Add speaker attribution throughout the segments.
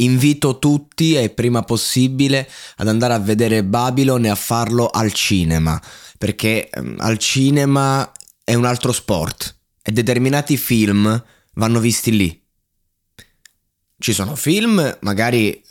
Speaker 1: Invito tutti e prima possibile ad andare a vedere Babylon e a farlo al cinema, perché ehm, al cinema è un altro sport e determinati film vanno visti lì. Ci sono film magari eh,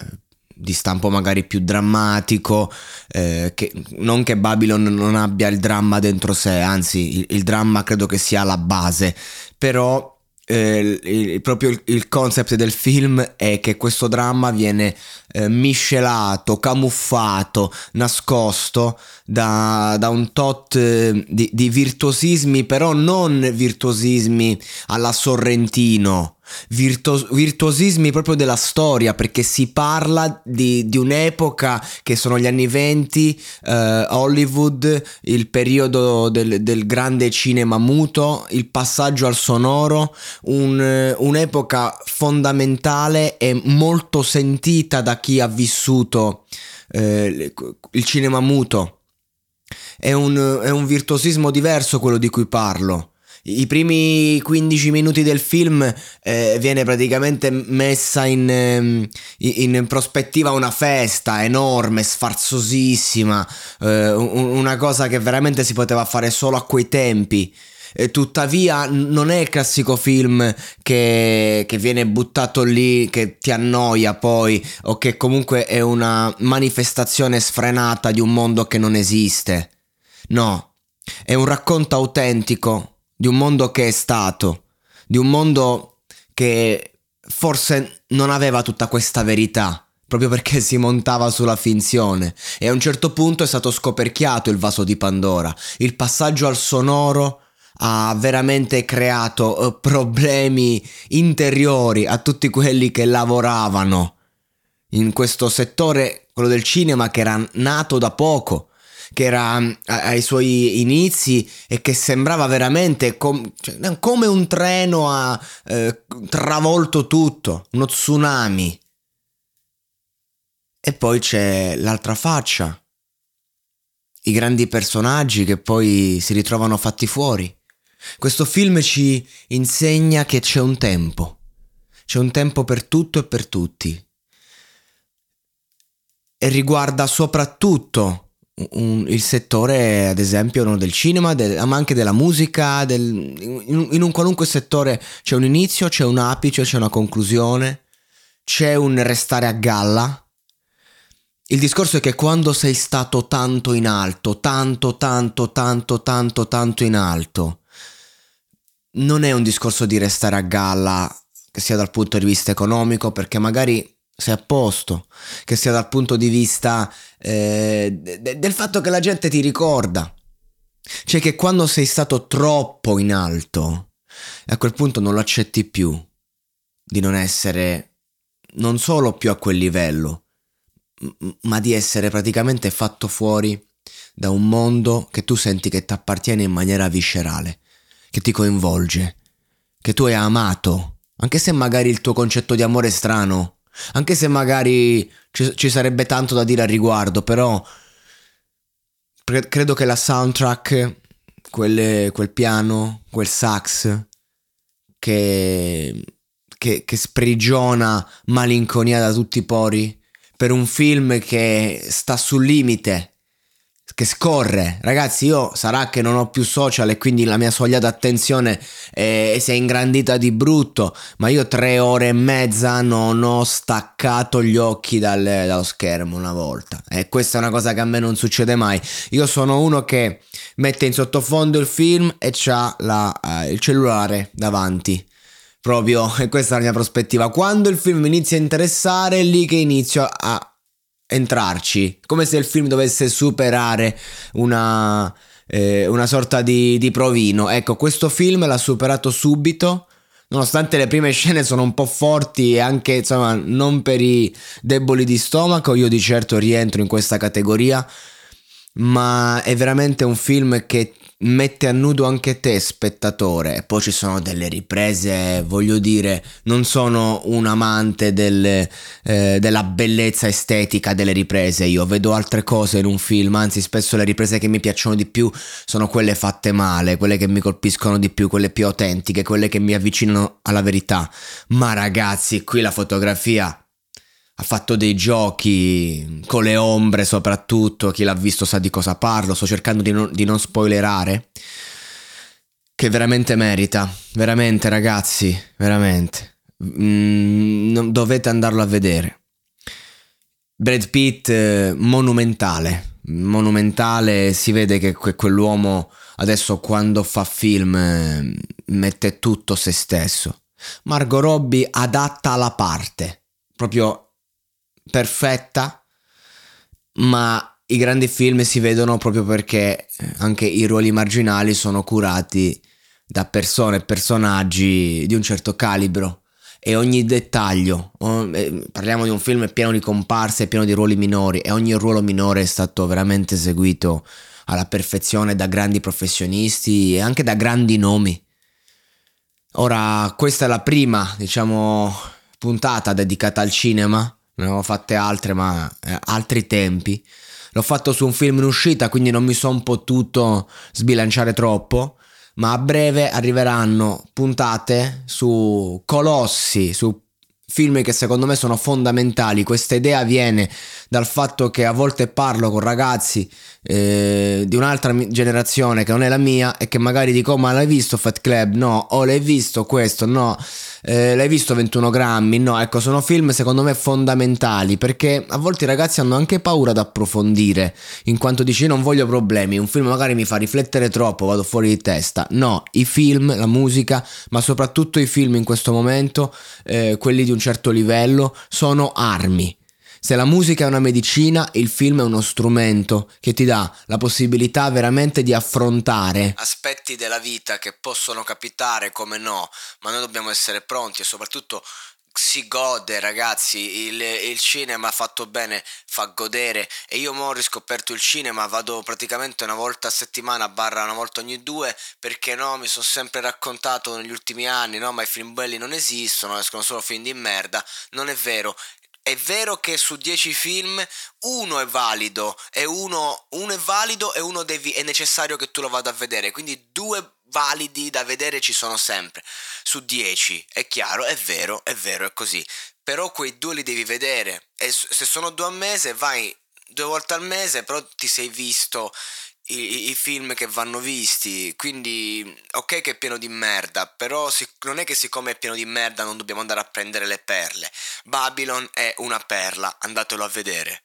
Speaker 1: di stampo magari più drammatico, eh, che, non che Babylon non abbia il dramma dentro sé, anzi il, il dramma credo che sia la base, però eh, il, proprio il, il, concept del film è che questo dramma viene eh, miscelato, camuffato, nascosto da, da un tot eh, di, di virtuosismi, però non virtuosismi alla Sorrentino virtuos- virtuosismi proprio della storia, perché si parla di, di un'epoca che sono gli anni 20, eh, Hollywood, il periodo del, del, grande cinema muto, il passaggio al sonoro, un, un'epoca fondamentale e molto sentita da chi ha vissuto eh, il cinema muto. È un, è un virtuosismo diverso quello di cui parlo i primi 15 minuti del film eh, viene praticamente messa in, ehm, in, prospettiva una festa enorme, sfarzosissima, eh, una cosa che veramente si poteva fare solo a quei tempi. E tuttavia non è il classico film che, che, viene buttato lì, che ti annoia poi, o che comunque è una manifestazione sfrenata di un mondo che non esiste. No, è un racconto autentico di un mondo che è stato, di un mondo che forse non aveva tutta questa verità, proprio perché si montava sulla finzione e a un certo punto è stato scoperchiato il vaso di Pandora. Il passaggio al sonoro ha veramente creato uh, problemi interiori a tutti quelli che lavoravano in questo settore, quello del cinema che era nato da poco che era mm, ai suoi inizi e che sembrava veramente com- cioè, come un treno ha eh, travolto tutto, uno tsunami. E poi c'è l'altra faccia, i grandi personaggi che poi si ritrovano fatti fuori. Questo film ci insegna che c'è un tempo, c'è un tempo per tutto e per tutti. E riguarda soprattutto un, il settore, ad esempio, del cinema, del, ma anche della musica, del, in, in, un qualunque settore c'è un inizio, c'è un apice, c'è una conclusione, c'è un restare a galla. Il discorso è che quando sei stato tanto in alto, tanto, tanto, tanto, tanto, tanto in alto, non è un discorso di restare a galla, che sia dal punto di vista economico, perché magari sei a posto, che sia dal punto di vista eh, de- del fatto che la gente ti ricorda. Cioè che quando sei stato troppo in alto, a quel punto non lo accetti più di non essere non solo più a quel livello, ma di essere praticamente fatto fuori da un mondo che tu senti che ti appartiene in maniera viscerale, che ti coinvolge, che tu hai amato, anche se magari il tuo concetto di amore è strano, anche se magari ci, ci sarebbe tanto da dire al riguardo, però pre- credo che la soundtrack, quelle, quel piano, quel sax che, che, che sprigiona malinconia da tutti i pori per un film che sta sul limite, che scorre. Ragazzi, io sarà che non ho più social e quindi la mia soglia d'attenzione eh, si è ingrandita di brutto, ma io tre ore e mezza non ho staccato gli occhi dal, dallo schermo una volta. E questa è una cosa che a me non succede mai. Io sono uno che mette in sottofondo il film e ha uh, il cellulare davanti. Proprio, e questa è la mia prospettiva. Quando il film inizia a interessare, è lì che inizio a entrarci, come se il film dovesse superare una, eh, una sorta di, di provino. Ecco, questo film l'ha superato subito. Nonostante le prime scene sono un po' forti e anche insomma non per i deboli di stomaco, io di certo rientro in questa categoria, ma è veramente un film che mette a nudo anche te spettatore. Poi ci sono delle riprese voglio dire non sono un amante del, eh, della bellezza estetica delle riprese. Io vedo altre cose in un film anzi spesso le riprese che mi piacciono di più sono quelle fatte male quelle che mi colpiscono di più quelle più autentiche quelle che mi avvicinano alla verità. Ma ragazzi qui la fotografia ha fatto dei giochi con le ombre soprattutto, chi l'ha visto sa di cosa parlo, sto cercando di non, di non spoilerare, che veramente merita, veramente ragazzi, veramente, mm, dovete andarlo a vedere. Brad Pitt eh, monumentale, monumentale, si vede che quell'uomo adesso quando fa film eh, mette tutto se stesso. Margot Robbie adatta alla parte, proprio perfetta, ma i grandi film si vedono proprio perché eh, anche i ruoli marginali sono curati da persone e personaggi di un certo calibro e ogni dettaglio, eh, parliamo di un film pieno di comparse, pieno di ruoli minori e ogni ruolo minore è stato veramente eseguito alla perfezione da grandi professionisti e anche da grandi nomi. Ora, questa è la prima, diciamo, puntata dedicata al cinema ne avevo fatte altre, ma eh, altri tempi. L'ho fatto su un film in uscita, quindi non mi sono potuto sbilanciare troppo. Ma a breve arriveranno puntate su colossi, su film che secondo me sono fondamentali. Questa idea viene dal fatto che a volte parlo con ragazzi eh, di un'altra generazione che non è la mia e che magari dico: oh, Ma l'hai visto Fat Club? No, o l'hai visto questo? No eh, l'hai visto 21 grammi? No, ecco, sono film secondo me fondamentali perché a volte i ragazzi hanno anche paura di approfondire, in quanto dici non voglio problemi, un film magari mi fa riflettere troppo, vado fuori di testa. No, i film, la musica, ma soprattutto i film in questo momento, eh, quelli di un certo livello, sono armi se la musica è una medicina, il film è uno strumento che ti dà la possibilità veramente di affrontare aspetti della vita che possono capitare come no, ma noi dobbiamo essere pronti e soprattutto si gode ragazzi il, il, cinema fatto bene fa godere e io ho riscoperto il cinema vado praticamente una volta a settimana barra una volta ogni due perché no mi sono sempre raccontato negli ultimi anni no ma i film belli non esistono escono solo film di merda. Non è vero è vero che su 10 film uno è valido e uno, uno è valido e uno devi, è necessario che tu lo vada a vedere, quindi due validi da vedere ci sono sempre su 10, è chiaro, è vero, è vero, è così. Però quei due li devi vedere e se sono due al mese vai due volte al mese, però ti sei visto i, i, film che vanno visti. Quindi, ok, che è pieno di merda, però si, non è che siccome è pieno di merda non dobbiamo andare a prendere le perle. Babylon è una perla, andatelo a vedere.